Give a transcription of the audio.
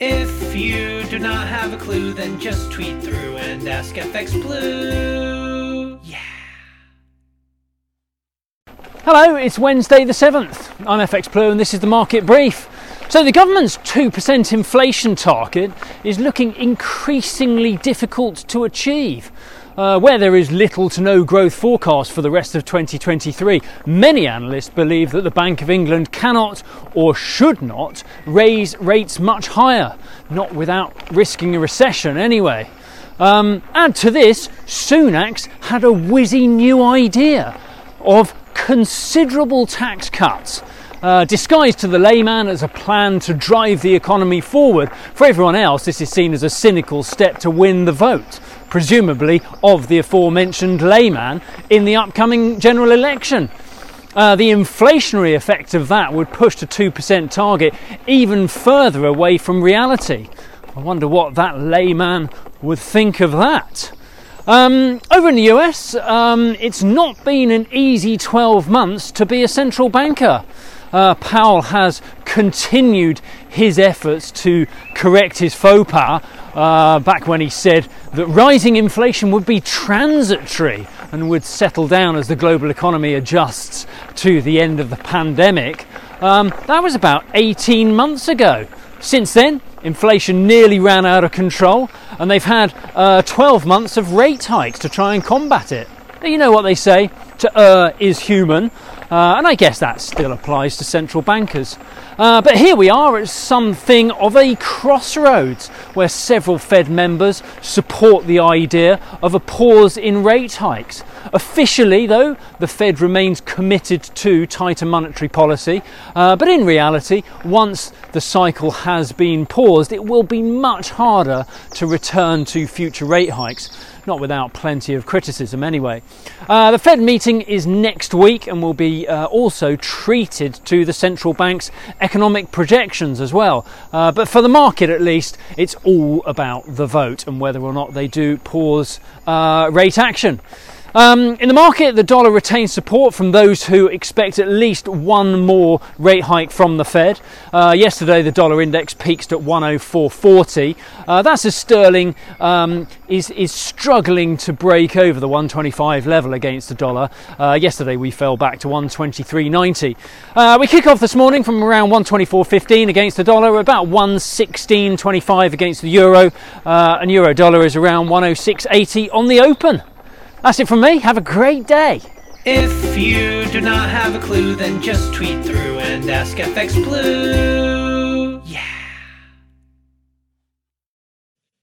If you do not have a clue, then just tweet through and ask FX Blue. Yeah. Hello, it's Wednesday the 7th. I'm FX Blue and this is the market brief. So, the government's 2% inflation target is looking increasingly difficult to achieve. Uh, where there is little to no growth forecast for the rest of 2023, many analysts believe that the Bank of England cannot or should not raise rates much higher, not without risking a recession anyway. Um, add to this, Sunak's had a whizzy new idea of considerable tax cuts. Uh, disguised to the layman as a plan to drive the economy forward. For everyone else, this is seen as a cynical step to win the vote presumably of the aforementioned layman, in the upcoming general election. Uh, the inflationary effect of that would push the 2% target even further away from reality. I wonder what that layman would think of that. Um, over in the US, um, it's not been an easy 12 months to be a central banker. Uh, Powell has continued his efforts to correct his faux pas uh, back when he said that rising inflation would be transitory and would settle down as the global economy adjusts to the end of the pandemic. Um, that was about 18 months ago. Since then, inflation nearly ran out of control, and they've had uh, 12 months of rate hikes to try and combat it. You know what they say to err is human, uh, and I guess that still applies to central bankers. Uh, but here we are at something of a crossroads where several Fed members support the idea of a pause in rate hikes. Officially, though, the Fed remains committed to tighter monetary policy, uh, but in reality, once the cycle has been paused, it will be much harder to return to future rate hikes not without plenty of criticism anyway. Uh, the Fed meeting is next week and will be uh, also treated to the central bank's economic projections as well. Uh, but for the market at least, it's all about the vote and whether or not they do pause uh, rate action. Um, in the market, the dollar retains support from those who expect at least one more rate hike from the Fed. Uh, yesterday, the dollar index peaked at 104.40. Uh, that's as sterling um, is, is struggling to break over the 125 level against the dollar. Uh, yesterday, we fell back to 123.90. Uh, we kick off this morning from around 124.15 against the dollar, about 116.25 against the euro, uh, and euro dollar is around 106.80 on the open. That's it from me. Have a great day. If you do not have a clue, then just tweet through and ask FX Blue.